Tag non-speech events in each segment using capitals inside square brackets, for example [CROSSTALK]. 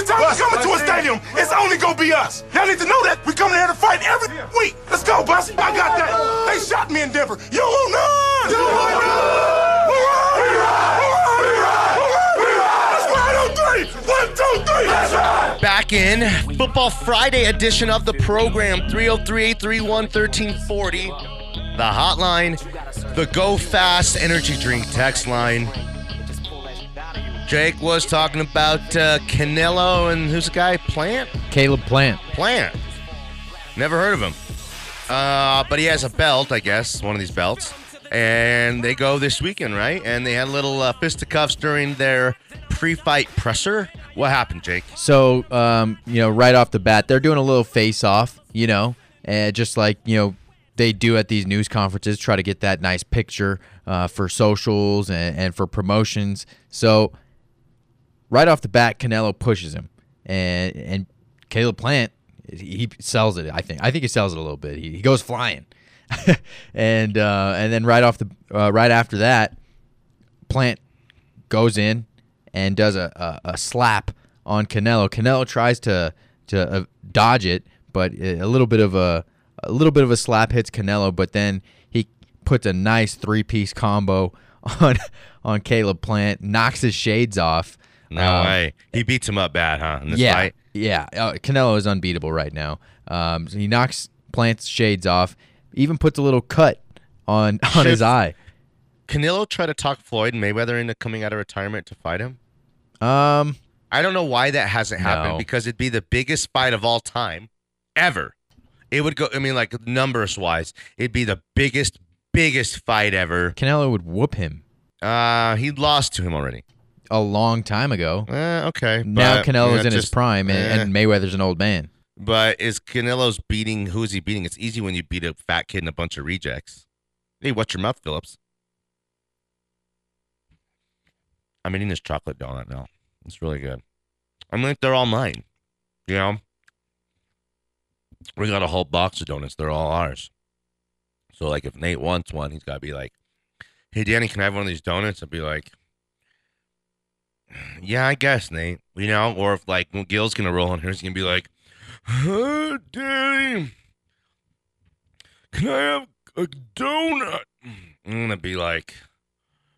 Every time we come into a stadium, it's only gonna be us. Y'all need to know that. We come here to fight every week. Let's go, Bussy. I got that. They shot me in Denver. You who none? You want none? Let's ride on three. One, two, three. Let's ride. Back in Football Friday edition of the program 303 831 1340. The hotline, the Go Fast Energy Drink text line. Jake was talking about uh, Canelo and who's the guy? Plant? Caleb Plant. Plant. Never heard of him. Uh, but he has a belt, I guess, one of these belts. And they go this weekend, right? And they had a little uh, fisticuffs during their pre-fight presser. What happened, Jake? So, um, you know, right off the bat, they're doing a little face-off, you know, and just like you know they do at these news conferences, try to get that nice picture uh, for socials and, and for promotions. So, right off the bat, Canelo pushes him, and and Caleb Plant he sells it. I think I think he sells it a little bit. He, he goes flying, [LAUGHS] and uh, and then right off the uh, right after that, Plant goes in and does a, a, a slap on Canelo. Canelo tries to to uh, dodge it, but a little bit of a a little bit of a slap hits Canelo, but then he puts a nice three piece combo [LAUGHS] on on Caleb Plant, knocks his shades off. No Um, way. He beats him up bad, huh? In this yeah, fight? yeah. Uh, Canelo is unbeatable right now. Um, so he knocks Plant's shades off, even puts a little cut on [LAUGHS] on his eye. Canelo tried to talk Floyd Mayweather into coming out of retirement to fight him. Um, I don't know why that hasn't happened No. because it'd be the biggest fight of all time ever. It would go, I mean, like numbers wise, it'd be the biggest, biggest fight ever. Canelo would whoop him Uh, he lost to him already. A long time ago. Uh, okay. now but, Canelo's yeah, in his just- prime, and, eh. and Mayweather's an old man. But is Canelo's beating? Who is he beating? It's easy when you beat a fat kid and a bunch of rejects. Hey, watch your mouth, Phillips. I'm eating this chocolate donut now. It's really good. I mean, they're all mine. You know, we got a whole box of donuts. They're all ours. So, like, if Nate wants one, he's got to be like, "Hey, Danny, can I have one of these donuts?" I'd be like, "Yeah, I guess, Nate." You know, or if like when Gil's gonna roll on here, he's gonna be like, "Huh, Danny, can I have a donut?" I'm gonna be like,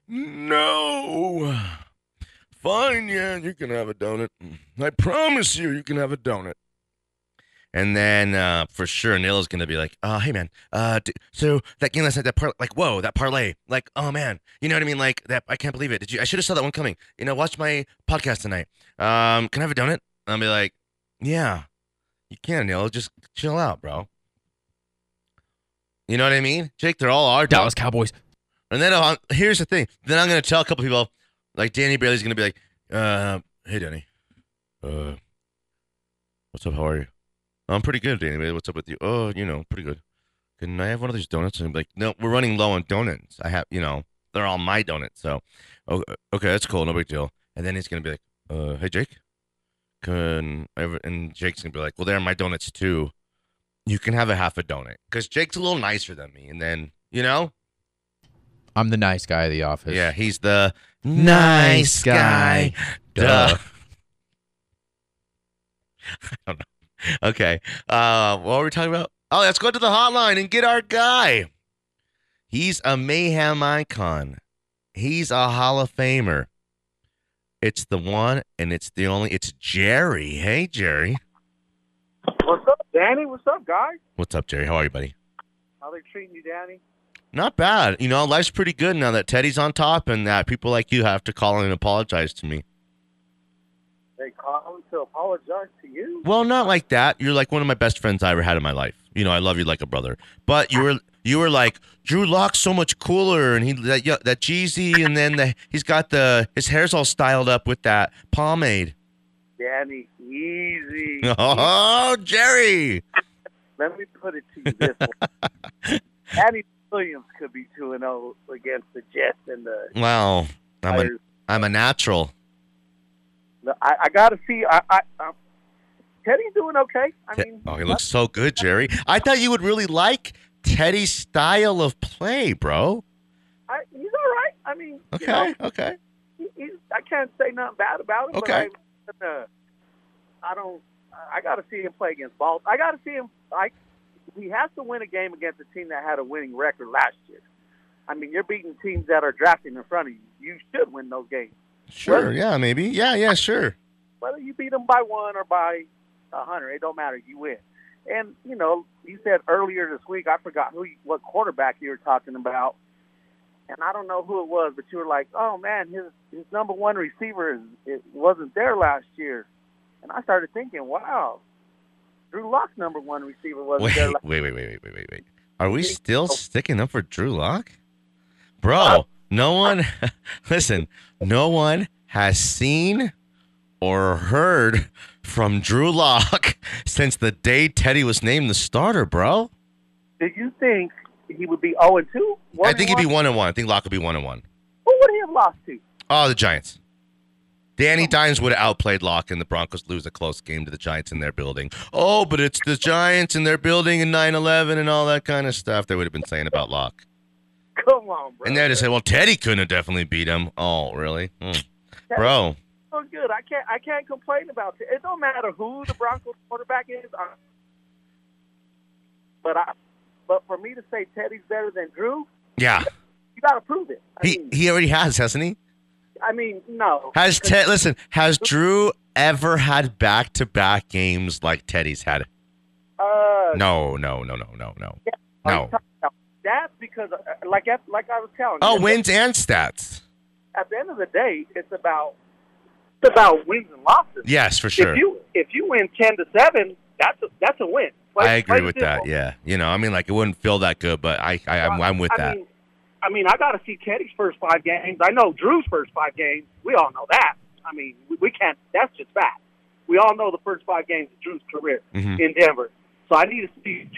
"No." Fine, yeah, you can have a donut. I promise you, you can have a donut. And then uh, for sure, Neil is gonna be like, "Oh, hey man, uh, d- so that game last night, that par- like, whoa, that parlay, like, oh man, you know what I mean? Like that, I can't believe it. Did you? I should have saw that one coming. You know, watch my podcast tonight. Um, can I have a donut? I'll be like, yeah, you can, Neil. Just chill out, bro. You know what I mean, Jake? They're all our Dallas Cowboys. and then uh, here's the thing. Then I'm gonna tell a couple people, like Danny Bailey's gonna be like, uh, "Hey, Danny, uh, what's up? How are you? I'm pretty good, Danny What's up with you? Oh, you know, pretty good. Can I have one of these donuts?" And I'm like, "No, we're running low on donuts. I have, you know, they're all my donuts. So, oh, okay, that's cool. No big deal." And then he's gonna be like, "Uh, hey, Jake, can I have-" and Jake's gonna be like, "Well, they're my donuts too. You can have a half a donut because Jake's a little nicer than me." And then, you know. I'm the nice guy of the office. Yeah, he's the Nice guy. Duh. [LAUGHS] I don't know. [LAUGHS] Okay. Uh, what were we talking about? Oh, let's go to the hotline and get our guy. He's a mayhem icon. He's a Hall of Famer. It's the one and it's the only. It's Jerry. Hey, Jerry. What's up, Danny? What's up, guys? What's up, Jerry? How are you, buddy? How they treating you, Danny? Not bad. You know, life's pretty good now that Teddy's on top and that people like you have to call and apologize to me. They to apologize to you? Well, not like that. You're like one of my best friends I ever had in my life. You know, I love you like a brother. But you were you were like Drew Lock's so much cooler, and he that yeah, that Jeezy, and then the, he's got the his hair's all styled up with that pomade. Danny, easy. [LAUGHS] Oh, Jerry! Let me put it to you this way. [LAUGHS] Danny Williamson could be 2 and 0 against the Jets and the Wow, I'm a. I'm a natural. I, I got to see. I, I, I, Teddy's doing okay. I mean, Oh, he looks so good, Jerry. I thought you would really like Teddy's style of play, bro. I, he's all right. I mean, Okay, you know, okay. he, he's, I can't say nothing bad about him. Okay. But I, uh, I don't. I got to see him play against Baltimore. I got to see him. I he has to win a game against a team that had a winning record last year. I mean, you're beating teams that are drafting in front of you. You should win those games. Sure. Yeah. Maybe. Yeah. Yeah. Sure. Whether you beat them by one or by a hundred, it don't matter. You win. And you know, you said earlier this week, I forgot who, you, what quarterback you were talking about, and I don't know who it was, but you were like, "Oh man, his his number one receiver is, it wasn't there last year," and I started thinking, "Wow, Drew Lock's number one receiver wasn't Wait. there." Last Wait. Wait. Wait. Wait. Wait. Wait. Wait. Are we still sticking up for Drew Lock, uh, bro? No one. [LAUGHS] Listen. No one has seen or heard from Drew Lock [LAUGHS] since the day Teddy was named the starter, bro. Did you think he would be zero and two? I think he'd be one and one. I think Lock would be one and one. Who would he have lost to? Oh, the Giants. Danny Dimes would have outplayed Lock and the Broncos lose a close game to the Giants in their building. Oh, but it's the Giants in their building in 9 11 and all that kind of stuff they would have been saying about Lock. [LAUGHS] Come on, bro. And they'd have said, well, Teddy couldn't have definitely beat him. Oh, really? Hmm. Bro, so good. I can't. I can't complain about it. It don't matter who the Broncos quarterback is. I, but I. But for me to say Teddy's better than Drew, yeah. you got to prove it. I He, mean, he already has, hasn't he? I mean, no. Has Ted, listen, has Drew ever had back to back games like Teddy's had? Uh, No, no, no, no, no, no. you No. That's because, uh, like, like I was telling you. Oh, you, wins and stats. At the end of the day, it's about it's about wins and losses. Yes, for sure. If you if you win ten to seven, that's a, that's a win. Play- I agree with that. Yeah, you know, I mean, like it wouldn't feel that good, but I, I I'm, I'm with I that. Mean, I mean, I got to see Teddy's first five games. I know Drew's first five games. We all know that. I mean, we, we can't. That's just fact. We all know the first five games of Drew's career Mhm. in Denver. So I need to see.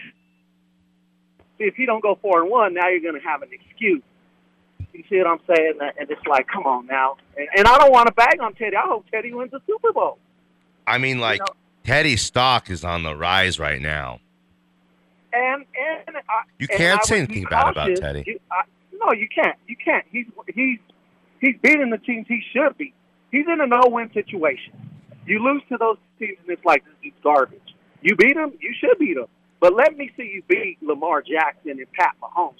See if you don't go four and one, now you're going to have an excuse. You see what I'm saying? And it's like, come on now. And, and I don't want to bag on Teddy. I hope Teddy wins the Super Bowl. I mean, like know- Teddy's stock is on the rise right now. And and I, You can't I say anything bad about. Teddy. You, I, no, you can't. You can't. He's he's he's beating the teams he should be. He's in a no-win situation. You lose to those teams, and it's like this is garbage. You beat them, you should beat them. But let me see you beat Lamar Jackson and Pat Mahomes.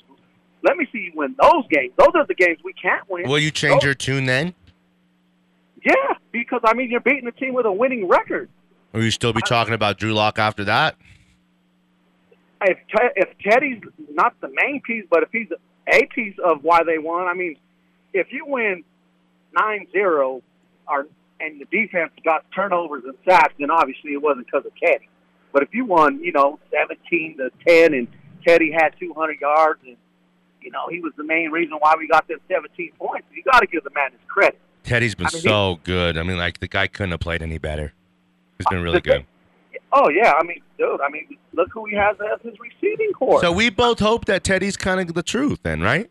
Let me see you win those games. Those are the games we can't win. Will you change Those- your tune then? Yeah, because I mean you're beating a team with a winning record. Will you still be talking about Drew Lock after that? if if Teddy's not the main piece, but if he's a piece of why they won, I mean, if you win 9-0 or and the defense got turnovers and sacks, then obviously it wasn't because of Teddy. But if you won, you know, 17 to 10 and Teddy had 200 yards and you know, he was the main reason why we got them 17 points. You got to give the man his credit. Teddy's been I mean, so good. I mean, like the guy couldn't have played any better. He's been really good. Oh yeah, I mean, dude, I mean, look who he has as his receiving corps. So we both hope that Teddy's kind of the truth, then, right?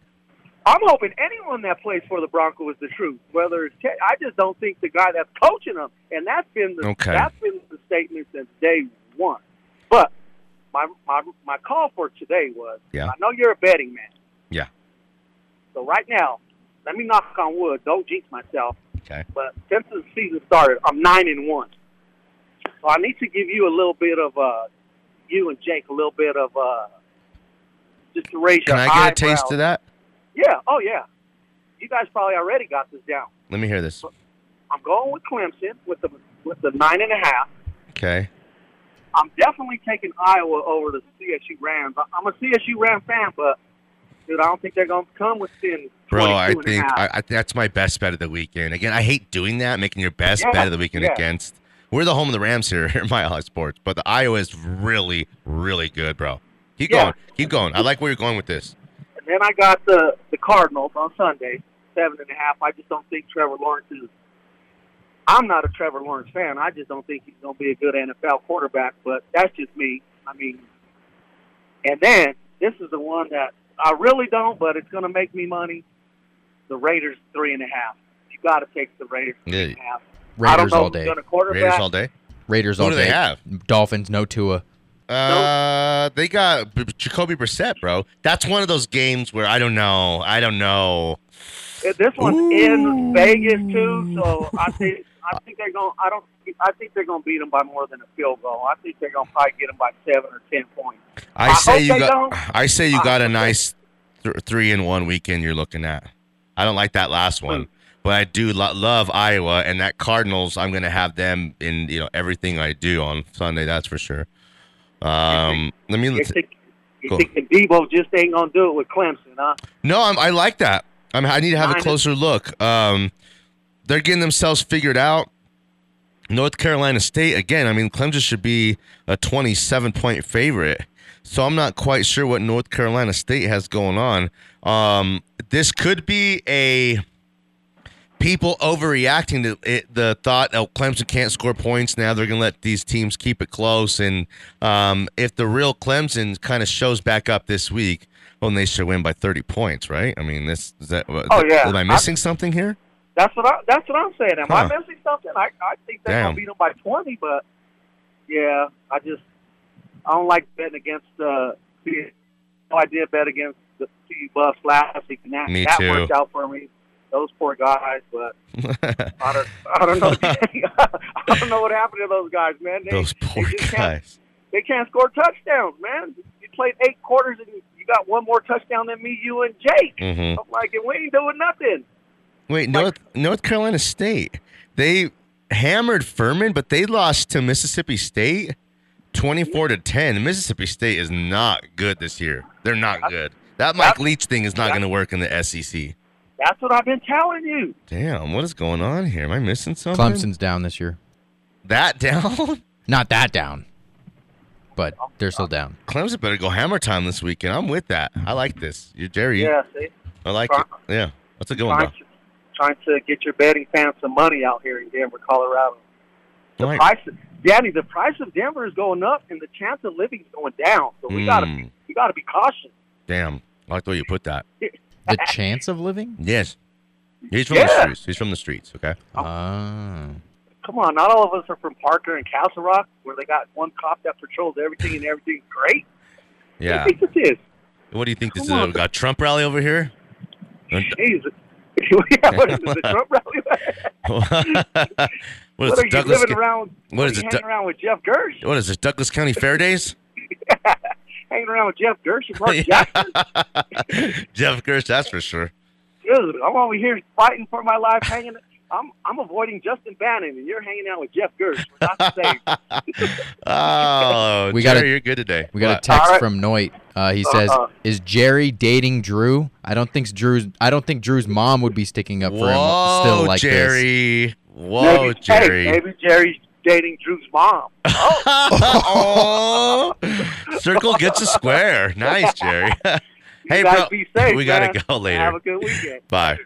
I'm hoping anyone that plays for the Broncos is the truth. Whether it's Ted, I just don't think the guy that's coaching them, and that's been the Okay. that's been the statement since day one. But my my my call for today was, Yeah. I know you're a betting man. Yeah. So right now, let me knock on wood. Don't jinx myself. Okay. But since the season started, I'm nine and one. So I need to give you a little bit of uh, you and Jake a little bit of uh, just to raise Can your I get a taste of that? Yeah. Oh, yeah. You guys probably already got this down. Let me hear this. I'm going with Clemson with the with the nine and a half. Okay. I'm definitely taking Iowa over the CSU Rams. I'm a CSU Ram fan, but dude, I don't think they're going to come within Bro, I think. I, I, that's my best bet of the weekend. Again, I hate doing that, making your best Yeah, bet of the weekend yeah. against. We're the home of the Rams here [LAUGHS] at Mile High Sports, but the Iowa is really, really good, bro. Keep Yeah. going. Keep going. I like where you're going with this. And then I got the the Cardinals on Sunday, seven and a half. I just don't think Trevor Lawrence is. I'm not a Trevor Lawrence fan. I just don't think he's going to be a good NFL quarterback. But that's just me. I mean, and then this is the one that I really don't, but it's going to make me money. The Raiders three and a half. You got to take the Raiders three and a half. I don't Raiders know all who's day. going to quarterback. Raiders all day. Raiders Who all do day. they have? Dolphins, no Tua. Uh, they got B- Jacoby Brissett, bro. That's one of those games where I don't know. I don't know. Uh, This one's in Vegas too, so I think I think they're going. I don't. I think they're going to beat them by more than a field goal. I think they're going to probably get them by seven or ten points. I, I say you got. don't. I say you got a nice th- three in one weekend. You're looking at. I don't like that last one, but I do lo- love Iowa and that Cardinals. I'm going to have them in you know everything I do on Sunday. That's for sure. Um, let me. You think, you Cool. think the Dabo just ain't going to do it with Clemson, huh? No, I'm, I like that. I'm, I need to have a closer look. Um, they're getting themselves figured out. North Carolina State again. I mean, Clemson should be a 27 point favorite. So I'm not quite sure what North Carolina State has going on. Um, this could be a people overreacting to it, the thought, oh, Clemson can't score points. Now they're going to let these teams keep it close. And um, if the real Clemson kind of shows back up this week, well, then they should win by 30 points, right? I mean, this is that. Oh, yeah. Am I missing something here? That's what I. That's what I'm saying. Am Huh. I missing something? I, I think they're Damn. to beat them by 20, but yeah, I just I don't like betting against. Uh, the- no, I did bet against the CU Buffs last week, and that Me that too. worked out for me. Those poor guys, but [LAUGHS] I don't. I don't know. [LAUGHS] I don't know what happened to those guys, man. They, Those poor they can't- guys. they can't score touchdowns, man. You played eight quarters and you got one more touchdown than me, you, and Jake. hmm I'm like, and we ain't doing nothing. Wait, Like- North North Carolina State. They hammered Furman, but they lost to Mississippi State 24 to 10. Mississippi State is not good this year. They're not good. That Mike Leach thing is not going to work in the SEC. That's what I've been telling you. Damn, what is going on here? Am I missing something? Clemson's down this year. That down? [LAUGHS] Not that down, but oh, they're still down. Clemson better go hammer time this weekend. I'm with that. I like this. You're Jerry. Yeah, see, I like it. Yeah. That's a good one, bro. To, trying to get your betting fans some money out here in Denver, Colorado. The Right. price, Danny, the price of Denver is going up, and the chance of living is going down. So we gotta, Mm. we gotta be cautious. Damn. I like the way you put that. [LAUGHS] The chance of living? Yes. He's from the streets. He's from the streets, okay? Ah. Come on, not all of us are from Parker and Castle Rock, where they got one cop that patrols everything and everything's great. [LAUGHS] Yeah. What do you think this is? What do you think this is? We got Trump rally over here? Jeez. Yeah, what is it, the Trump rally? [LAUGHS] what is what it, Douglas? living around? what is it, hanging Du- around with Jeff Gersh? What is this? Douglas County Fair Days? [LAUGHS] hanging around with Jeff Gersh and Mark [LAUGHS] Jackson? Jeff Gersh, that's for sure. Dude, I'm over here fighting for my life, hanging. I'm I'm avoiding Justin Bannon, and you're hanging out with Jeff Gersh. We're not safe. [LAUGHS] Oh, We Jerry, got a- you're good today. We got a text All right. from Noit. Uh, he says, Uh-uh. "Is Jerry dating Drew? I don't think Drew's. I don't think Drew's mom would be sticking up for him still like this." Jerry. Whoa, maybe, Jerry. Hey, maybe Jerry's dating Drew's mom. oh, [LAUGHS] [LAUGHS] circle gets a square. Nice, Jerry. hey, you guys bro, be safe. we gotta go later. Have a good weekend. Bye.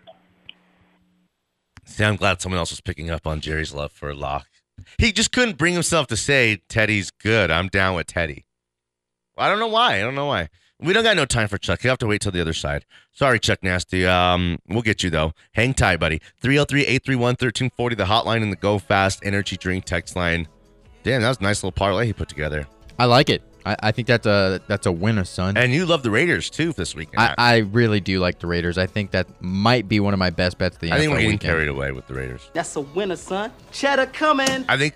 I'm glad someone else was picking up on Jerry's love for Lock. He just couldn't bring himself to say Teddy's good. I'm down with Teddy. I don't know why. I don't know why. We don't got no time for Chuck. You have to wait till the other side. Sorry, Chuck Nasty. Um, we'll get you though. Hang tight, buddy. 303-831-1340, the hotline and the Go Fast Energy Drink text line. Damn, that was a nice little parlay he put together. I like it. I, I think that's a that's a winner, son. And you love the Raiders too this weekend. I, I really do like the Raiders. I think that might be one of my best bets of the I think NFL we're getting weekend. carried away with the Raiders. That's a winner, son. Cheddar coming. I think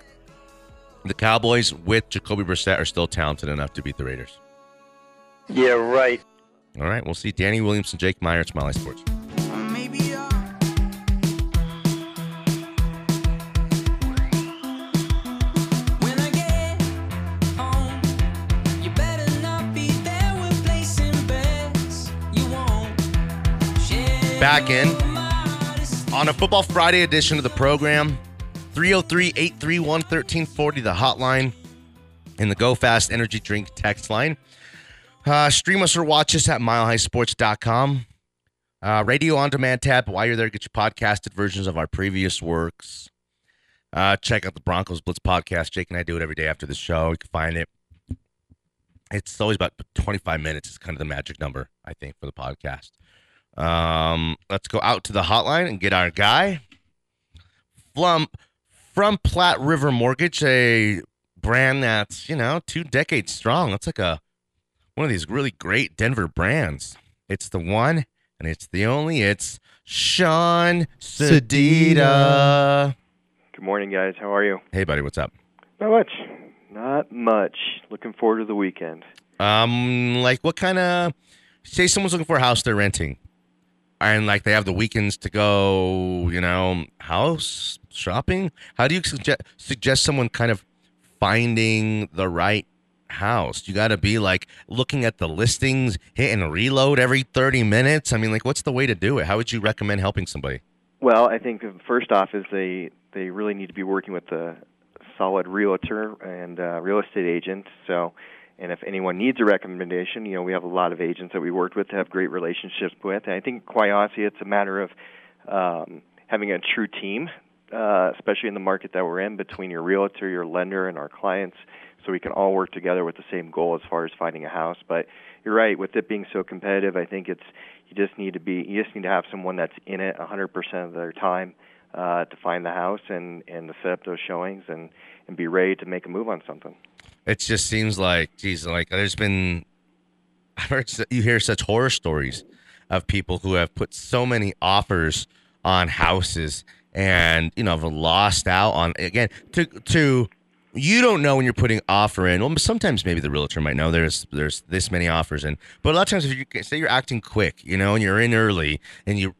the Cowboys with Jacoby Brissett are still talented enough to beat the Raiders. Yeah, right. All right, we'll see. Danny Williamson, Jake Meyer, Mile High Sports. Back in on a Football Friday edition of the program. 303 831 1340, the hotline, and the Go Fast Energy Drink text line. Uh, stream us or watch us at milehighsports.com. Uh, radio on demand tab. While you're there, get your podcasted versions of our previous works. Uh, check out the Broncos Blitz podcast. Jake and I do it every day after the show. You can find it. It's always about 25 minutes. It's kind of the magic number, I think, for the podcast. Um, let's go out to the hotline and get our guy from from Platte River Mortgage, a brand that's you know two decades strong. That's like a one of these really great Denver brands. It's the one and it's the only. It's Sean Sedita. Sedita. Good morning, guys. How are you? Hey, buddy, what's up? Not much. Not much. Looking forward to the weekend. Um, like what kind of? Say someone's looking for a house they're renting, and like they have the weekends to go, you know, house shopping. How do you suggest suggest someone kind of finding the right house? You got to be like looking at the listings, hitting reload every thirty minutes. I mean, like, what's the way to do it? How would you recommend helping somebody? Well, I think first off is they they really need to be working with a solid realtor and uh, real estate agent. So, and if anyone needs a recommendation, you know, we have a lot of agents that we worked with to have great relationships with. And I think quite honestly, it's a matter of um, having a true team, uh, especially in the market that we're in, between your realtor, your lender, and our clients, so we can all work together with the same goal as far as finding a house. But you're right, with it being so competitive, I think it's you just need to be you just need to have someone that's in it 100% of their time uh, to find the house and and to set up those showings and and be ready to make a move on something. It just seems like, geez, like there's been, I've heard you hear such horror stories of people who have put so many offers on houses and you know have lost out on again to to you don't know when you're putting offer in. Well, sometimes maybe the realtor might know there's there's this many offers in, but a lot of times if you say you're acting quick, you know, and you're in early and you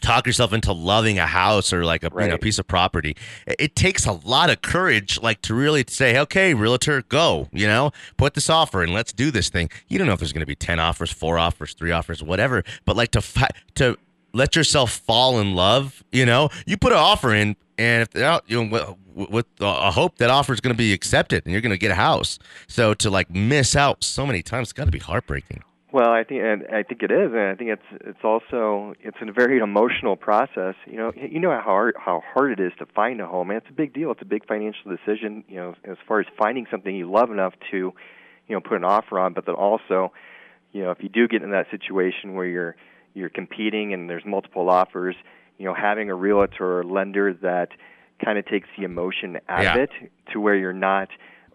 talk yourself into loving a house or like a you know piece of property. It, it takes a lot of courage like to really say okay realtor go you know? Put this offer and let's do this thing. You don't know if there's going to be 10 offers four offers three offers whatever but like to fi- to let yourself fall in love you know? You put an offer in and if they're out you know with, with a hope that offer is going to be accepted and you're going to get a house. So to like miss out so many times it's got to be heartbreaking Well, I think and I think it is, and I think it's it's also it's a very emotional process. You know, you know how hard how hard it is to find a home, and it's a big deal. It's a big financial decision. You know, as far as finding something you love enough to, you know, put an offer on, but then also, you know, if you do get in that situation where you're you're competing and there's multiple offers, you know, having a realtor or lender that kind of takes the emotion out Yeah. of it to where you're not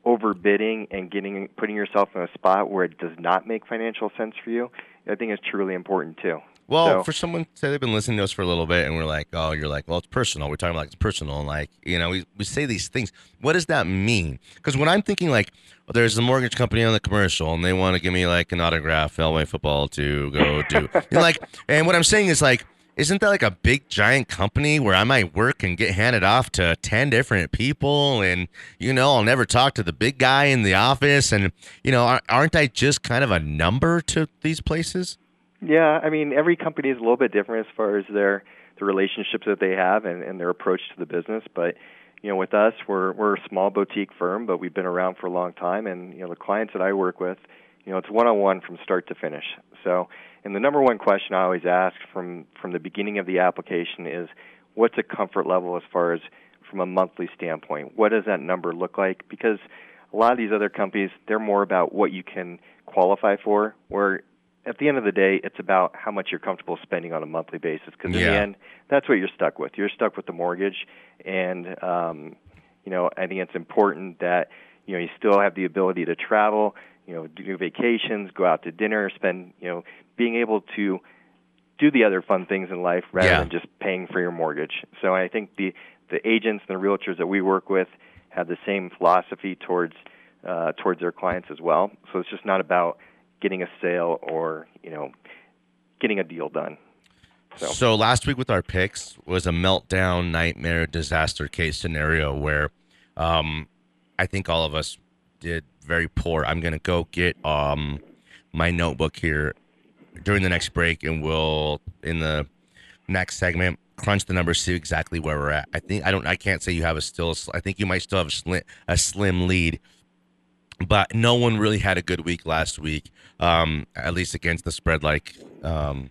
overbidding and getting putting yourself in a spot where it does not make financial sense for you, I think is truly important too. Well, So- for someone say they've been listening to us for a little bit, and we're like, oh, you're like, well, it's personal. We're talking like it's personal, and like, you know, we, we say these things. What does that mean? Because when I'm thinking like, well, there's a mortgage company on the commercial, and they want to give me like an autograph, Elway football to go do, [LAUGHS] know, like, and what I'm saying is like, isn't that like a big giant company where I might work and get handed off to 10 different people and you know I'll never talk to the big guy in the office and you know aren't I just kind of a number to these places? Yeah, I mean every company is a little bit different as far as their the relationships that they have and, and their approach to the business. But you know, with us, we're we're a small boutique firm, but we've been around for a long time, and you know the clients that I work with, you know, it's one on one from start to finish. So, and the number one question I always ask from from the beginning of the application is, what's a comfort level as far as from a monthly standpoint? What does that number look like? Because a lot of these other companies, they're more about what you can qualify for, where at the end of the day, it's about how much you're comfortable spending on a monthly basis. Because in Yeah. the end, that's what you're stuck with. You're stuck with the mortgage, and um, you know I think it's important that you know you still have the ability to travel, you know, do vacations, go out to dinner, spend you know being able to do the other fun things in life rather Yeah. than just paying for your mortgage. So I think the the agents and the realtors that we work with have the same philosophy towards uh, towards their clients as well. So it's just not about getting a sale or you know getting a deal done. So. So. last week with our picks was a meltdown, nightmare, disaster case scenario where um, I think all of us did very poor. I'm gonna go get um, my notebook here during the next break, and we'll in the next segment crunch the numbers, see exactly where we're at. I think I don't. I can't say you have a still. I think you might still have a slim, a slim lead but no one really had a good week last week, um, at least against the spread like um,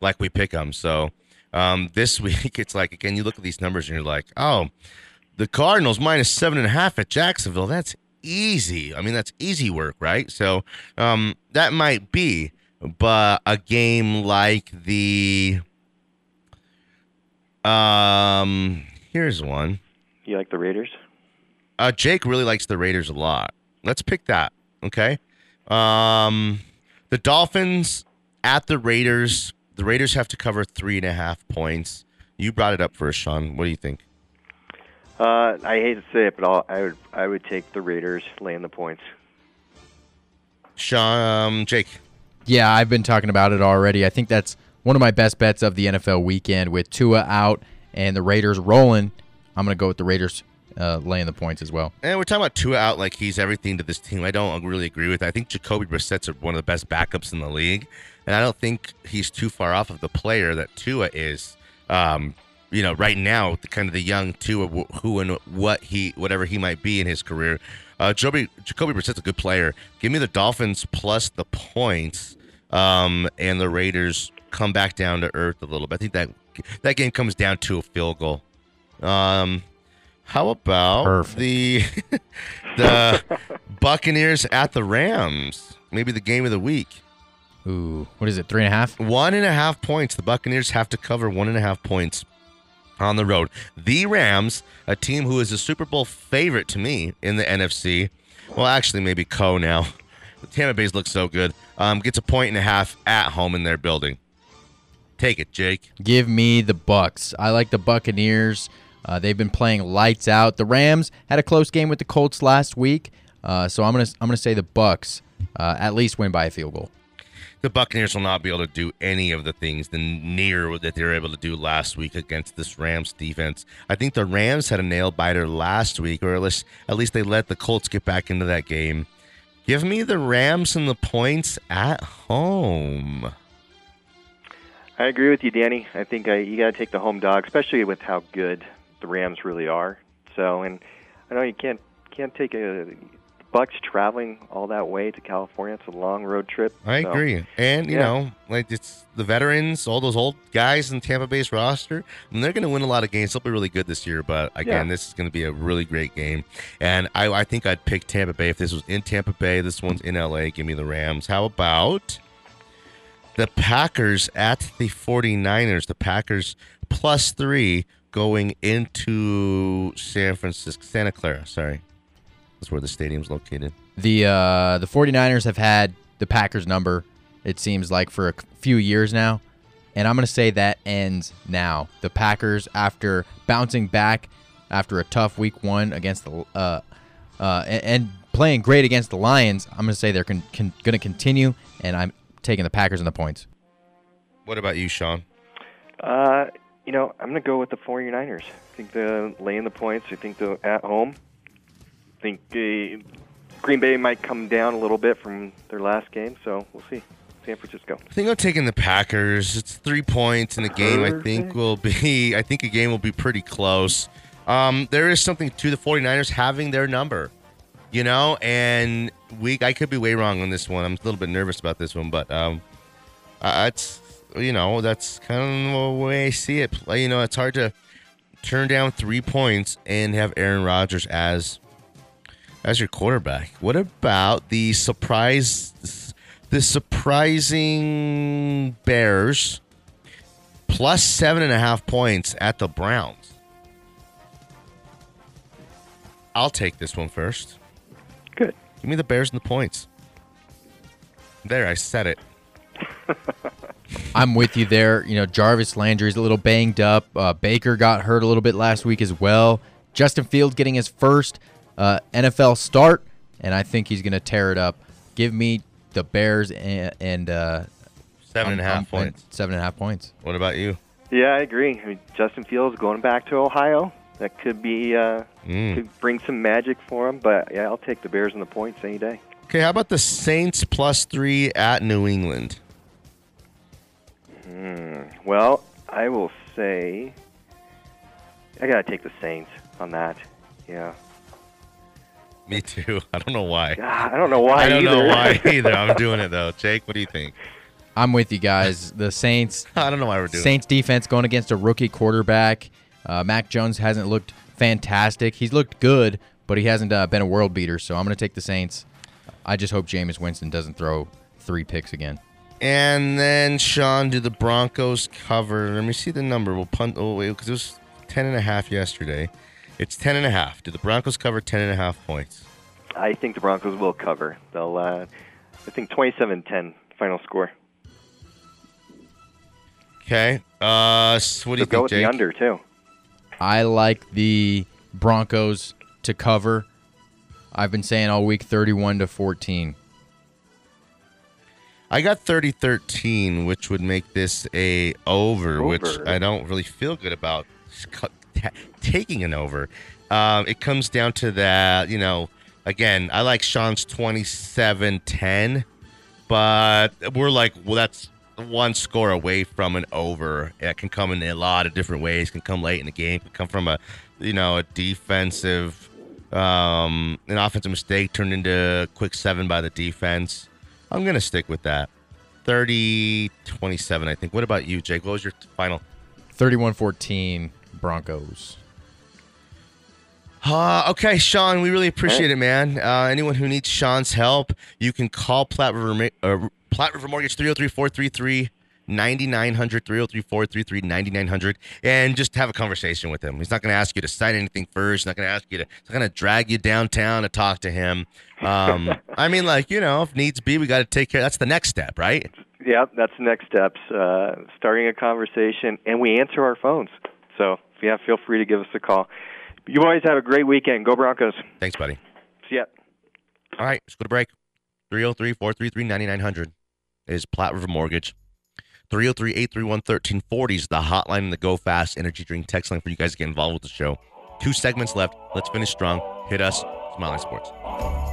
like we pick them. So um, this [LAUGHS] week, it's like again, you look at these numbers and you're like, oh, the Cardinals minus seven and a half at Jacksonville. That's easy. I mean, that's easy work, right? So um, that might be, but a game like the um, here's one. You like the Raiders? Uh, Jake really likes the Raiders a lot. Let's pick that. Okay. Um, the Dolphins at the Raiders. The Raiders have to cover three and a half points. You brought it up first, Sean. What do you think? Uh, I hate to say it, but I'll, I would I would take the Raiders laying the points. Sean, um, Jake. Yeah, I've been talking about it already. I think that's one of my best bets of the NFL weekend with Tua out and the Raiders rolling. I'm going to go with the Raiders uh, laying the points as well. And we're talking about Tua out like he's everything to this team. I don't really agree with that. I think Jacoby Brissett's one of the best backups in the league, and I don't think he's too far off of the player that Tua is. Um, you know, right now, the kind of the young two wh- who and what he, whatever he might be in his career. Uh, Jacoby, Jacoby Brissett's a good player. Give me the Dolphins plus the points, um, and the Raiders come back down to earth a little bit. I think that that game comes down to a field goal. Um, how about Perfect. the [LAUGHS] the Buccaneers at the Rams? Maybe the game of the week. Ooh, what is it? Three and a half? One and a half points. The Buccaneers have to cover one and a half points on the road. The Rams, a team who is a Super Bowl favorite to me in the NFC. Well, actually, maybe Co now. [LAUGHS] Tampa Bay's look so good. Um, gets a point and a half at home in their building. Take it, Jake. Give me the Bucks. I like the Buccaneers. Uh, they've been playing lights out. The Rams had a close game with the Colts last week, uh, so I'm gonna I'm gonna say the Bucks uh, at least win by a field goal. The Buccaneers will not be able to do any of the things the near that they were able to do last week against this Rams defense. I think the Rams had a nail biter last week, or at least at least they let the Colts get back into that game. Give me the Rams and the points at home. I agree with you, Danny. I think I, you got to take the home dog, especially with how good the Rams really are. So, and I know you can't can't take a Bucks traveling all that way to California. It's a long road trip. I so- agree, and you Yeah. know, like it's the veterans, all those old guys in Tampa Bay's roster. And they're going to win a lot of games. They'll be really good this year. But again, Yeah. this is going to be a really great game. And I, I think I'd pick Tampa Bay if this was in Tampa Bay. This one's in LA. Give me the Rams. How about the Packers at the 49ers? The Packers plus three going into San Francisco, Santa Clara. Sorry, that's where the stadium's located. The uh, the 49ers have had the Packers number, it seems like, for a few years now. And I'm going to say that ends now. The Packers, after bouncing back after a tough week one against the uh, uh, and, and playing great against the Lions, I'm going to say they're con- con- going to continue, and I'm taking the Packers and the points. What about you, Sean? Uh, you know, I'm going to go with the 49ers. I think the laying the points. I think the at home. I think uh, Green Bay might come down a little bit from their last game, so we'll see. San Francisco. I think I'm taking the Packers. It's three points in the game. I think will be. [LAUGHS] I think a game will be pretty close. Um, there is something to the 49ers having their number, you know, and we. I could be way wrong on this one. I'm a little bit nervous about this one, but um, uh, it's you know that's kind of the way I see it. Play. You know, it's hard to turn down three points and have Aaron Rodgers as as your quarterback. What about the surprise, the surprising Bears plus seven and a half points at the Browns? I'll take this one first. Good. Give me the Bears and the points. There, I said it. [LAUGHS] I'm with you there. You know, Jarvis Landry's a little banged up. Uh, Baker got hurt a little bit last week as well. Justin Fields getting his first uh, NFL start, and I think he's going to tear it up. Give me the Bears and, and uh, Seven and a I'm- half I'm- points. Seven and a half points. What about you? Yeah, I agree. I mean, Justin Fields going back to Ohio. That could be uh, Mm. could bring some magic for him. But yeah, I'll take the Bears and the points any day. Okay, how about the Saints plus three at New England? Hmm. Well, I will say I gotta take the Saints on that. Yeah. Me too. [LAUGHS] I don't know why. God, I don't know why. I don't know why [LAUGHS] either. I'm doing it though. Jake, what do you think? I'm with you guys. The Saints [LAUGHS] I don't know why we're doing. Saints defense going against a rookie quarterback. Uh, Mac Jones hasn't looked fantastic. He's looked good, but he hasn't uh, been a world beater. So I'm going to take the Saints. I just hope Jameis Winston doesn't throw three picks again. And then Sean, do the Broncos cover? Let me see the number. We'll punt. Oh wait, because it was ten and a half yesterday. It's ten and a half. Do the Broncos cover ten and a half points? I think the Broncos will cover. They'll. Uh, I think 27-10 final score. Okay. Uh, s- what do you So go think, with Jake? the under too. I like the Broncos to cover. I've been saying all week 31 to 14. I got 30-13, which would make this a over, which I don't really feel good about taking an over. Um, it comes down to that, you know, again, I like Sean's 27-10, but we're like, well, that's one score away from an over. It can come in a lot of different ways. Can come late in the game. Can come from a, you know, a defensive, um, an offensive mistake turned into a quick seven by the defense. I'm gonna stick with that. 30-27, I think. What about you, Jake? What was your final? 31 14 Broncos. Uh, okay, Sean, we really appreciate it, man. Uh, anyone who needs Sean's help, you can call Platte River, uh, Platte River Mortgage 303 433 9900 303 433 9900 and just have a conversation with him. He's not going to ask you to sign anything first. He's not going to ask you to, he's not going to drag you downtown to talk to him. Um, [LAUGHS] I mean, like, you know, if needs be, we got to take care. That's the next step, right? Yeah, that's the next steps. Uh, starting a conversation, and we answer our phones. So yeah, feel free to give us a call. You boys have a great weekend. Go Broncos. Thanks, buddy. See ya. All right, let's go to break. 303 433 9900 is Platte River Mortgage. 303 831 1340 is the hotline and the Go Fast Energy Drink text line for you guys to get involved with the show. Two segments left. Let's finish strong. Hit us. Mile High Sports.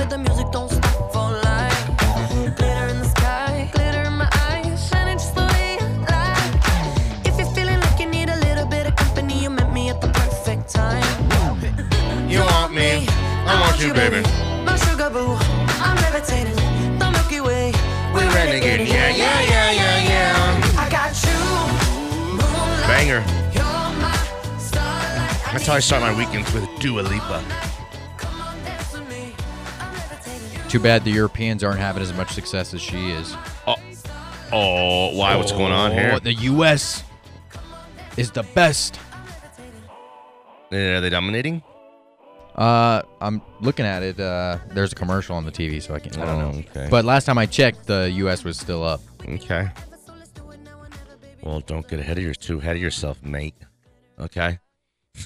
Into a rhythm where the music don't stop for life. Glitter in the sky, glitter in my eyes, shining just the way I like. If you're feeling like you need a little bit of company, you met me at the perfect time. You want me? I want you, baby. My sugar boo, I'm levitating. The Milky Way, we're renegade. Yeah, yeah, yeah, yeah, yeah. I got you, moonlight. Banger. You're my starlight. That's how I start my weekends with Dua Lipa. Too bad the Europeans aren't having as much success as she is. Oh, oh why? What's going on Oh, here? The U.S. is the best. Are they dominating? Uh, I'm looking at it. Uh, there's a commercial on the TV, so I can't. I don't Oh, know. okay. But last time I checked, the U.S. was still up. Okay. Well, don't get ahead of your too ahead of yourself, mate. Okay.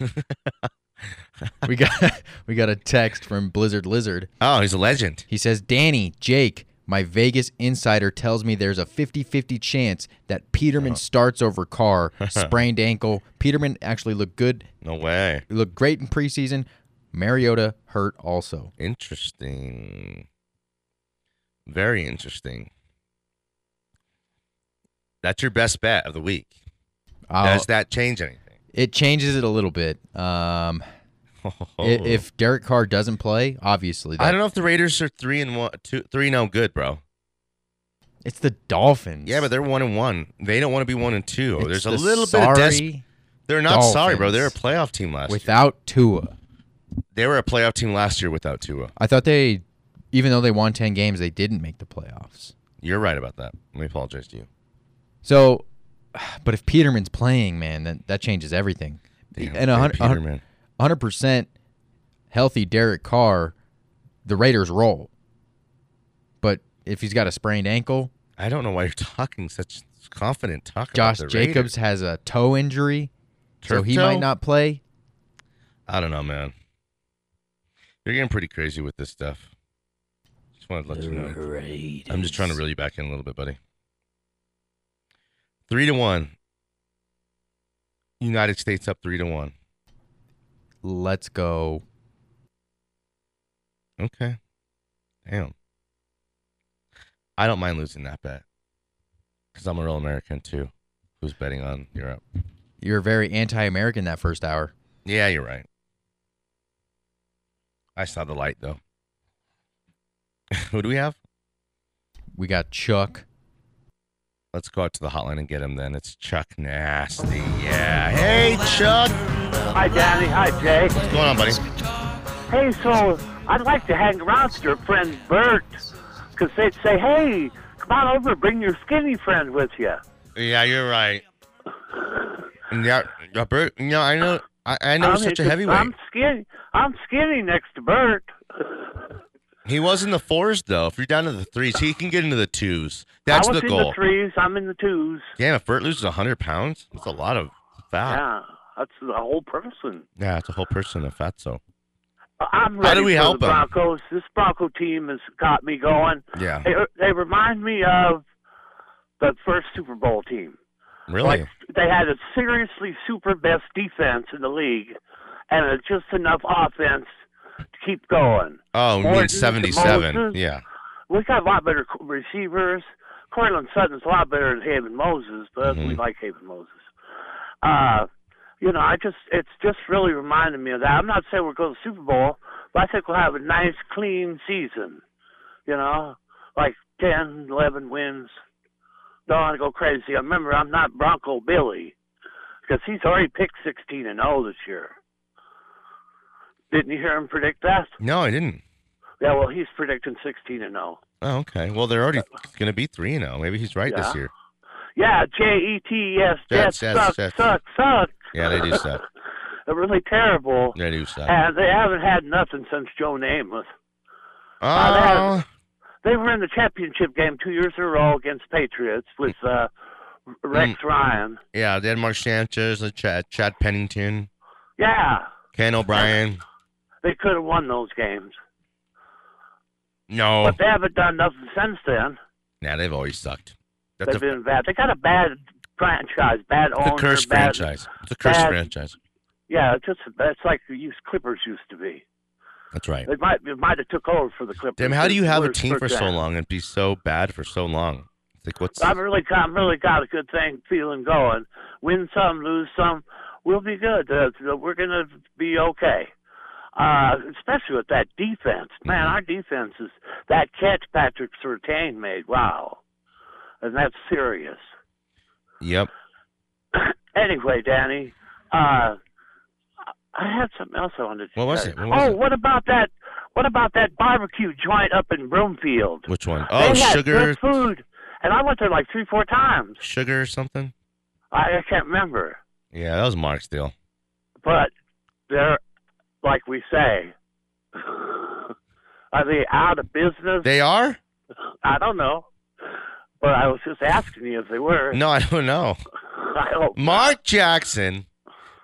[LAUGHS] [LAUGHS] We got [LAUGHS] we got a text from Blizzard Lizard. Oh, he's a legend. He says, "Danny, Jake, my Vegas insider tells me there's a 50-50 chance that Peterman Oh. starts over Carr, [LAUGHS] sprained ankle. Peterman actually looked good. No way. He looked great in preseason. Mariota hurt also. Interesting. Very interesting. That's your best bet of the week. I'll- Does that change anything? it changes it a little bit. Um, Oh. if Derek Carr doesn't play, obviously, I don't know if the Raiders are three and one, two, three no oh good, bro. It's the Dolphins. Yeah, but they're one and one. They don't want to be one and two. It's There's a the little bit of des- sorry They're not sorry, bro. They're a playoff team last year. without Tua. They were a playoff team last year without Tua. I thought they, even though they won ten games, they didn't make the playoffs. You're right about that. Let me apologize to you. So, [SIGHS] but if Peterman's playing, man, then that changes everything. Damn, and a Ray hundred- a hun- Peterman. hundred percent healthy Derek Carr, the Raiders roll. But if he's got a sprained ankle, I don't know why you're talking such confident talk Josh about the Jacobs Raiders. has a toe injury, so he toe? might not play. I don't know, man. You're getting pretty crazy with this stuff. Just wanted to let you know. I'm just trying to reel you back in a little bit, buddy. Three to one. United States up three to one. Let's go. Okay. Damn. I don't mind losing that bet because I'm a real American too, who's betting on Europe. You're very anti-American that first hour. Yeah, you're right. I saw the light though. [LAUGHS] Who do we have? We got Chuck. Let's go out to the hotline and get him then. It's Chuck Nasty. Yeah. Hey, Chuck. Hi, Danny. Hi, Jay. What's going on, buddy? Hey, so I'd like to hang around with your friend Bert, because they'd say, hey, come on over, bring your skinny friend with you. Yeah, you're right. Yeah, yeah, Bert. Yeah, I know. I, I know I'm- such I'm skinny. I'm skinny next to Bert. He was in the fours though. If you're down to the threes, he can get into the twos. That's I was the in goal. the threes. I'm in the twos. Damn, if Bert loses hundred pounds, that's a lot of fat. Yeah, that's the whole person. Yeah, it's a whole person of fat. So I'm How ready do we for help the 'em? Broncos. This Bronco team has got me going. yeah, They, they remind me of the first Super Bowl team. really. Like they had a seriously super best defense in the league, and a, just enough offense to keep going. oh, you Morton, mean seventy-seven? Moses. Yeah. We got a lot better receivers. Courtland Sutton's a lot better than Haven Moses, but we Mhm. like Haven Moses. Uh, you know, I just it's just really reminded me of that. I'm not saying we're going to the Super Bowl, but I think we'll have a nice, clean season. You know, like 10, 11 wins. Don't want to go crazy. I remember I'm not Bronco Billy because he's already picked 16 and 0 this year. Didn't you hear him predict that? No, I didn't. Yeah, well, he's predicting 16 and 0. Oh, okay. Well, they're already going to be three now. Oh. Maybe he's right this year. Yeah, J E T S. Jets, Jets, suck, suck, suck. Yeah, they do suck. [LAUGHS] They're really terrible. They do suck. And they haven't had nothing since Joe Namath. Oh, They were in the championship game two years in a row against Patriots with uh, Rex Mm. Ryan. yeah. They had Mark Sanchez, and Chad, Chad Pennington, Yeah, Ken O'Brien. they could have won those games, No, but they haven't done nothing since then. nah, they've always sucked. That's They've a, been bad. They got a bad franchise, bad owner, a cursed bad. franchise. It's a cursed bad- franchise. Yeah, it's just it's like the used Clippers used to be. That's right. It might it might have took over for the Clippers. Damn, how do you have a team for so long and be so bad for so long? It's like what's I've really, I'm really got a good thing feeling going. Win some, lose some, we'll be good. Uh, we're gonna be okay. Uh, especially with that defense, man. Our defense is that catch Patrick Surtain made. Wow, and that's serious. Yep. [LAUGHS] anyway, Danny, uh, I had something else I wanted to What was it? What was oh, it? what about that? What about that barbecue joint up in Broomfield? Which one? They Oh, had sugar, good food, and I went there like three, four times. sugar or something. I, I can't remember, Yeah, that was Mark's deal. but they're like we say. [LAUGHS] Are they out of business? They are? I don't know, but I was just asking you if they were. No, I don't know. [LAUGHS] I hope Mark Jackson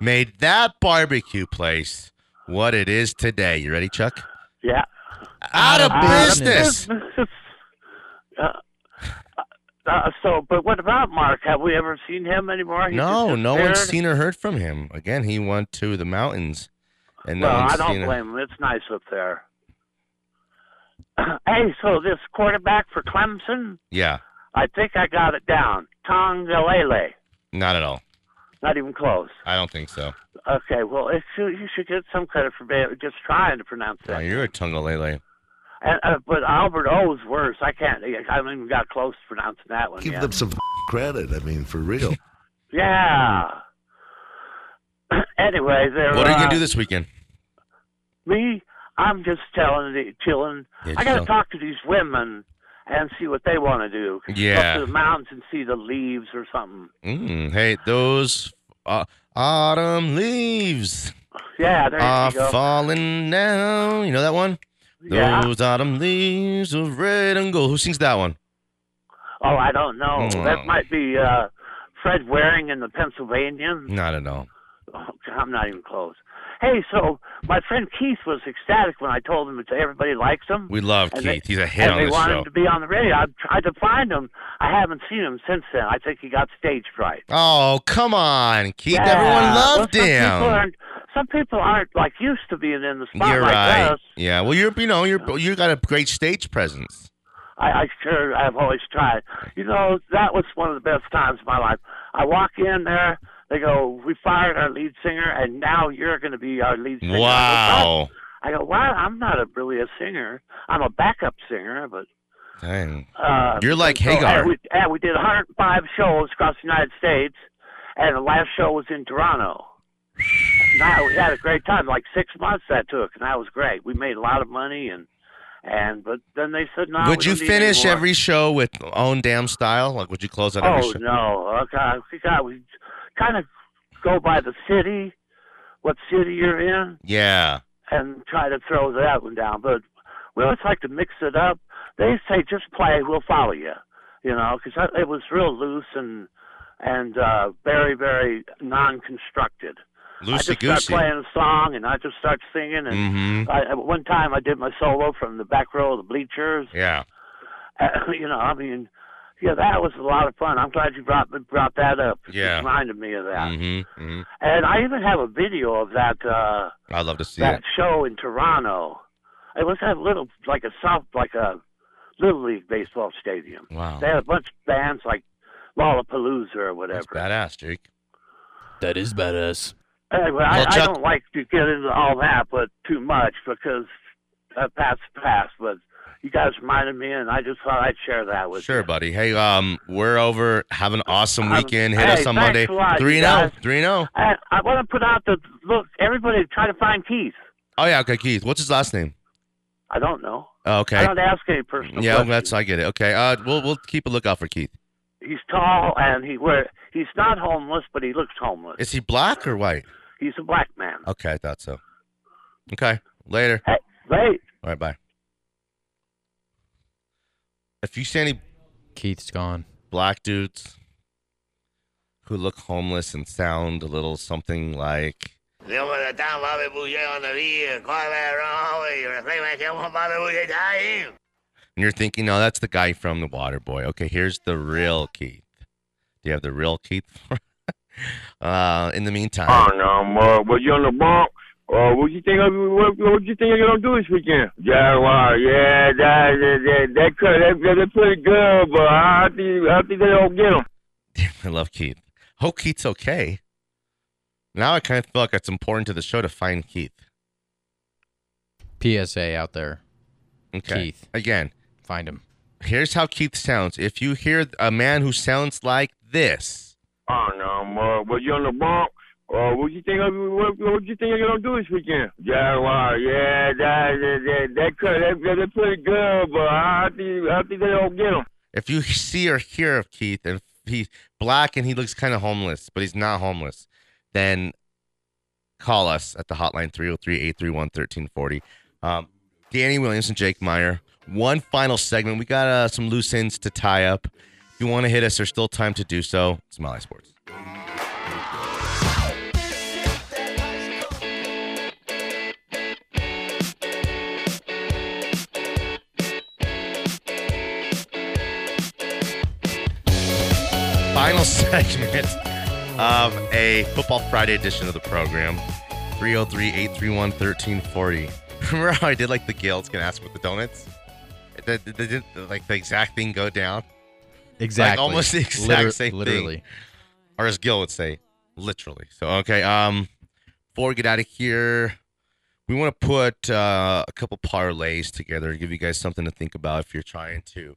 made that barbecue place what it is today. You ready, Chuck? Yeah. Out of Out of business. [LAUGHS] uh, uh, so, but what about Mark? Have we ever seen him anymore? He's No, no one's seen or heard from him. Again, he went to the mountains, and no Well, I don't seen him. blame him. It's nice up there. [CLEARS THROAT] hey, so this quarterback for Clemson, Yeah, I think I got it down. Tongalele. not at all. Not even close. I don't think so. Okay, well, it should, you should get some credit for being, just trying to pronounce No, that. you're a tungalele. And, uh, but Albert O's worse. I can't. I haven't even got close to pronouncing that one Give yet. them some credit. I mean, for real. [LAUGHS] Yeah. [CLEARS THROAT] anyway, there. What are you uh, gonna do this weekend? Me, I'm just telling, the, chilling. Yeah, I got to chill. talk to these women and see what they want to do. Yeah. Go up to the mountains and see the leaves or something. Mm, hey, those uh, autumn leaves Yeah, there are falling down. You know that one? Yeah. Those autumn leaves of red and gold. Who sings that one? Oh, I don't know. Mm. That might be uh, Fred Waring in the Pennsylvanians. Not at all. Oh, I'm not even close. Hey, so my friend Keith was ecstatic when I told him that everybody likes him. We love And Keith. they- He's a hit and on they this want show. him to be on the radio. I've tried to find him. I haven't seen him since then. I think he got stage fright. Oh, come on, Keith. Yeah. Everyone well, loved People him. aren't, some people aren't like used to being in the spotlight. You're right. us. Yeah. Well, you're you know you're you got a great stage presence. I, I sure I've always tried. You know, that was one of the best times of my life. I walk in there, they go, "We fired our lead singer, and now you're going to be our lead singer." Wow. I go, "Wow, I'm not a, really a singer. I'm a backup singer, but." Dang. Uh, You're like so, Hagar. And we, and we did 105 shows across the United States, and the last show was in Toronto. Now we had a great time. Like six months that took, and that was great. We made a lot of money, and and but then they said no. would you finish every show with own damn style? Like, would you close out every Oh show? no! Okay, we got we kind of go by the city, what city you're in, Yeah. and try to throw that one down. But we always like to mix it up. They say just play, we'll follow you. You know, because it was real loose and and uh, very very non-constructed. I Loosey just start playing a song and I just start singing. And Mhm. I, one time I did my solo from the back row of the bleachers. Yeah. [LAUGHS] you know, I mean, yeah, that was a lot of fun. I'm glad you brought brought that up. It Yeah. reminded me of that. Mm-hmm. hmm And I even have a video of that uh I'd love to see that it. show in Toronto. It was that little like a south like a little league baseball stadium. Wow. They had a bunch of bands like Lollapalooza or whatever. That's badass, Jake. That is badass. Anyway, I, Well, I Chuck- don't like to get into all that, but too much because uh, that's past. But you guys reminded me, and I just thought I'd share that with Sure, you. Sure, buddy. Hey, um, we're over. Have an awesome Um, weekend. Hit hey, us on Monday. Three zero. guys. Three zero. I, I want to put out the look. Everybody, try to find Keith. Oh yeah. Okay, Keith. What's his last name? I don't know. Oh, okay. I don't ask any personal Yeah, questions. that's I get it. Okay. Uh, we'll we'll keep a lookout for Keith. He's tall and he wear. He's not homeless, but he looks homeless. Is he black or white? He's a black man. Okay, I thought so. Okay. Later. Hey, wait. All right. Bye. If you see any Keith's gone. black dudes who look homeless and sound a little something like and you're thinking, no, that's the guy from the Water Boy. Okay, here's the real Keith. Do you have the real Keith? [LAUGHS] uh, in the meantime, Oh no, uh, was you on the Bronx? Uh, what you think? Of, what, what you think you're gonna do this weekend? Jaguar, yeah, that that that, that cut that, that, that's pretty good, but I think I think they don't get him. [LAUGHS] I love Keith. Hope Keith's okay. Now I kind of feel like it's important to the show to find Keith. PSA out there. Okay. Keith. Again, Find him. here's how Keith sounds. If you hear a man who sounds like this, Oh no, uh, was you on the Bronx? Uh, what you think? Of, what, what you think you're gonna do this weekend? Jaguar, yeah, that that that, that that, that, pretty good, but I think I think they don't get him. if you [LAUGHS] see or hear of Keith and he's black and he looks kind of homeless, but he's not homeless, then call us at the hotline 303-831-1340. Um, Danny Williamson Jake Meyer. One final segment. We got uh, some loose ends to tie up. If you want to hit us, there's still time to do so. It's Mile Sports. Final [LAUGHS] segment of a Football Friday edition of the program. 303 831 1340. [LAUGHS] Remember how I did like the Gales gonna ask with the donuts? Did, like the exact thing go down? Exactly. Like almost [LAUGHS] the exact Liter- same literally. thing. Or as Gil would say, literally. So okay, um before we get out of here, we want to put uh, a couple parlays together to give you guys something to think about if you're trying to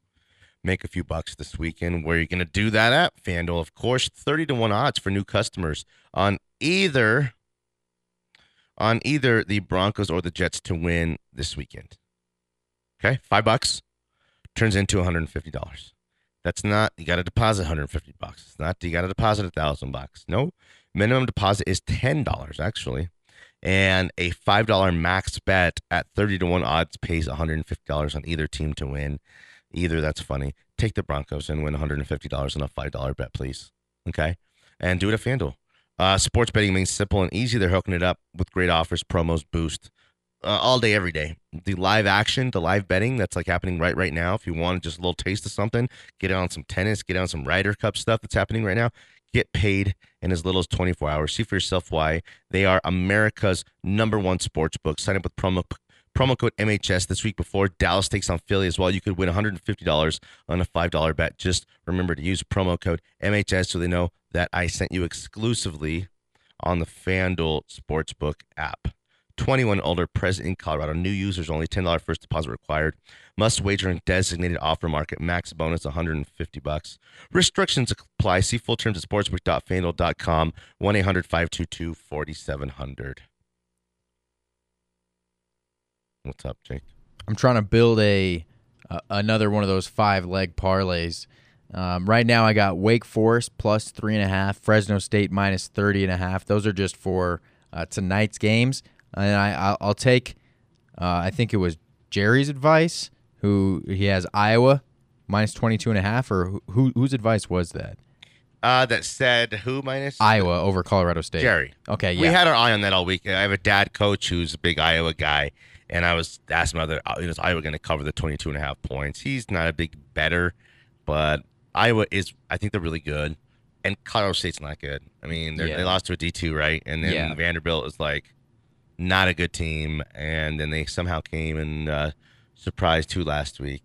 make a few bucks this weekend. Where you're going to do that at FanDuel, of course, thirty to one odds for new customers on either on either the Broncos or the Jets to win this weekend. Okay, five bucks turns into one hundred and fifty dollars. That's not you got to deposit one hundred and fifty bucks. It's not you got to deposit a thousand bucks. No, minimum deposit is ten dollars actually, and a five dollar max bet at thirty to one odds pays one hundred and fifty dollars on either team to win. Either that's funny. Take the Broncos and win one hundred and fifty dollars on a five dollar bet, please. Okay, and do it at FanDuel. Uh, sports betting means simple and easy. They're hooking it up with great offers, promos, boost, uh, all day, every day. The live action, the live betting that's like happening right right now. If you want just a little taste of something, get on some tennis, get on some Ryder Cup stuff that's happening right now. Get paid in as little as 24 hours. See for yourself why they are America's number one sports book. Sign up with promo promo code MHS this week before Dallas takes on Philly as well. You could win $150 on a $5 bet. Just remember to use promo code MHS so they know that I sent you exclusively on the FanDuel Sportsbook app. 21 and older, present in Colorado. New users only $10 first deposit required. Must wager in designated offer market. Max bonus 150 bucks. Restrictions apply. See full terms at sportsbook.fanduel.com. 1 800 522 4700. What's up, Jake? I'm trying to build a uh, another one of those five leg parlays. Um, right now, I got Wake Forest plus three and a half, Fresno State minus thirty and a half. Those are just for uh, tonight's games, and I I'll, I'll take. Uh, I think it was Jerry's advice, who he has Iowa minus 22 and a half, or who, who whose advice was that? Uh, that said, who minus Iowa over Colorado State. Jerry. Okay, yeah. We had our eye on that all week. I have a dad coach who's a big Iowa guy, and I was asking whether uh, is Iowa going to cover the 22 and a half points. He's not a big better, but Iowa is. I think they're really good, and Colorado State's not good. I mean, Yeah. they lost to a D2, right? And then Yeah. Vanderbilt is like not a good team, and then they somehow came and uh, surprised two last week.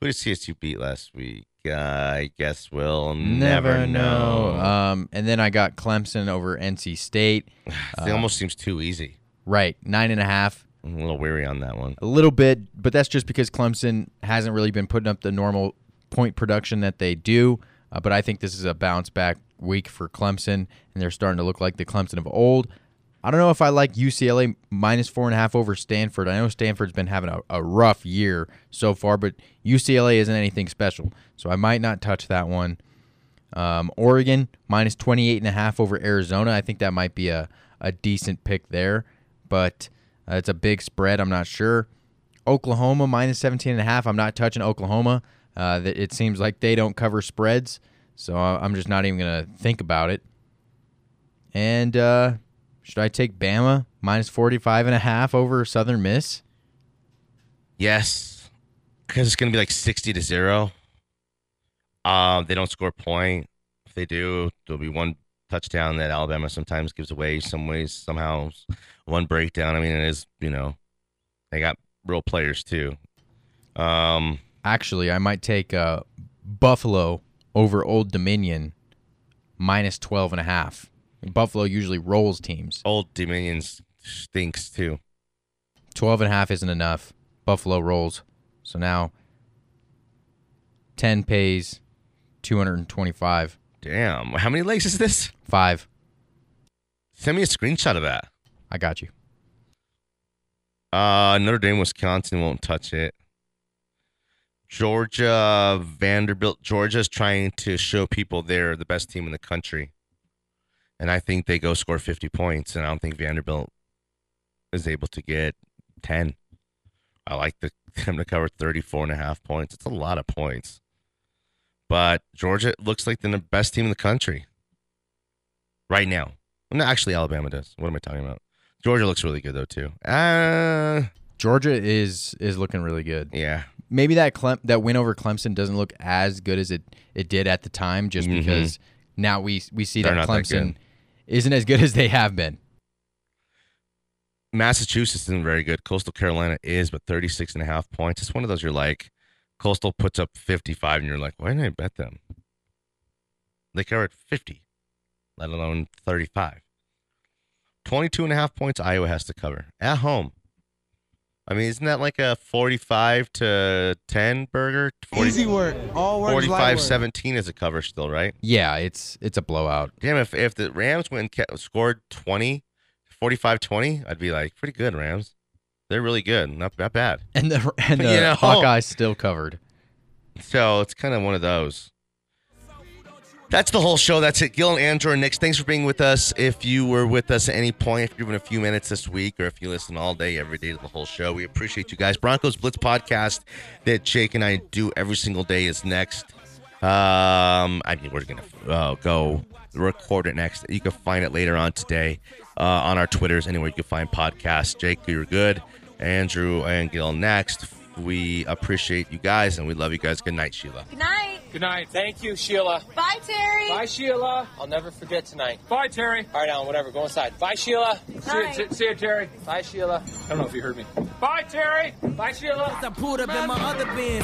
Who did CSU beat last week? Uh, I guess we'll never, know. Um, and then I got Clemson over NC State. [SIGHS] it Uh, almost seems too easy. Right, nine and a half. I'm a little weary on that one. A little bit, but that's just because Clemson hasn't really been putting up the normal point production that they do. Uh, but I think this is a bounce back week for Clemson, and they're starting to look like the Clemson of old. I don't know if I like UCLA minus four and a half over Stanford. I know Stanford's been having a, a rough year so far, but UCLA isn't anything special, so I might not touch that one. Um, Oregon minus 28 and a half over Arizona. I think that might be a, a decent pick there, but uh, it's a big spread. I'm not sure. Oklahoma minus 17 and a half. I'm not touching Oklahoma. Uh, it seems like they don't cover spreads, so I'm just not even to think about it. And uh, should I take Bama minus 45 and a half over Southern Miss? Yes, because it's to be like 60 to 0. Um, they don't score a point. If they do, there'll be one touchdown that Alabama sometimes gives away, some ways, somehow, one breakdown. I mean, it is, you know, they got real players too. Um, Actually, I might take uh, Buffalo over Old Dominion minus 12 and a half. Buffalo usually rolls teams. Old Dominion stinks too. 12 and a half isn't enough. Buffalo rolls. So now 10 pays 225. Damn. How many legs is this? Five. Send me a screenshot of that. I got you. Uh, Notre Dame, Wisconsin won't touch it. Georgia, Vanderbilt. Georgia's trying to show people they're the best team in the country. And I think they go score 50 points, and I don't think Vanderbilt is able to get 10. I like the, [LAUGHS] them to cover 34 and a half points. It's a lot of points. But Georgia looks like they're the best team in the country right now. No, actually, Alabama does. What am I talking about? Georgia looks really good, though, too. Uh, Georgia is is looking really good. yeah. Maybe that Clem- that win over Clemson doesn't look as good as it, it did at the time just Mhm. because now we we see They're that Clemson good. isn't as good as they have been. Massachusetts isn't very good. Coastal Carolina is, but 36 and a half points. It's one of those you're like, Coastal puts up 55, and you're like, why didn't I bet them? They covered 50, let alone 35. 22 and a half points Iowa has to cover at home. I mean, isn't that like a 45 to 10 burger? 40, Easy work. All work is 45 17 is a cover still, right? Yeah, it's it's a blowout. Damn, if, if the Rams went and ca- scored 20, 45 20, I'd be like, pretty good, Rams. They're really good. Not, not bad. And the and the you know- Hawkeyes still covered. So it's kind of one of those. That's the whole show. That's it. Gil and Andrew and Nix, thanks for being with us. If you were with us at any point, if you're even a few minutes this week, or if you listen all day, every day to the whole show, we appreciate you guys. Broncos Blitz podcast that Jake and I do every single day is next. Um, I mean, we're gonna uh, go record it next. You can find it later on today uh, on our Twitters, anywhere you can find podcasts. Jake, you're good. Andrew and Gil next. We appreciate you guys and we love you guys. Good night, Sheila. Good night. Good night. Thank you, Sheila. Bye, Terry. Bye, Sheila. I'll never forget tonight. Bye, Terry. All right, Alan, whatever. Go inside. Bye, Sheila. See you, see you, Terry. Bye, Sheila. I don't know if you heard me. Bye, Terry. Bye, Sheila. I pulled up in my other bin.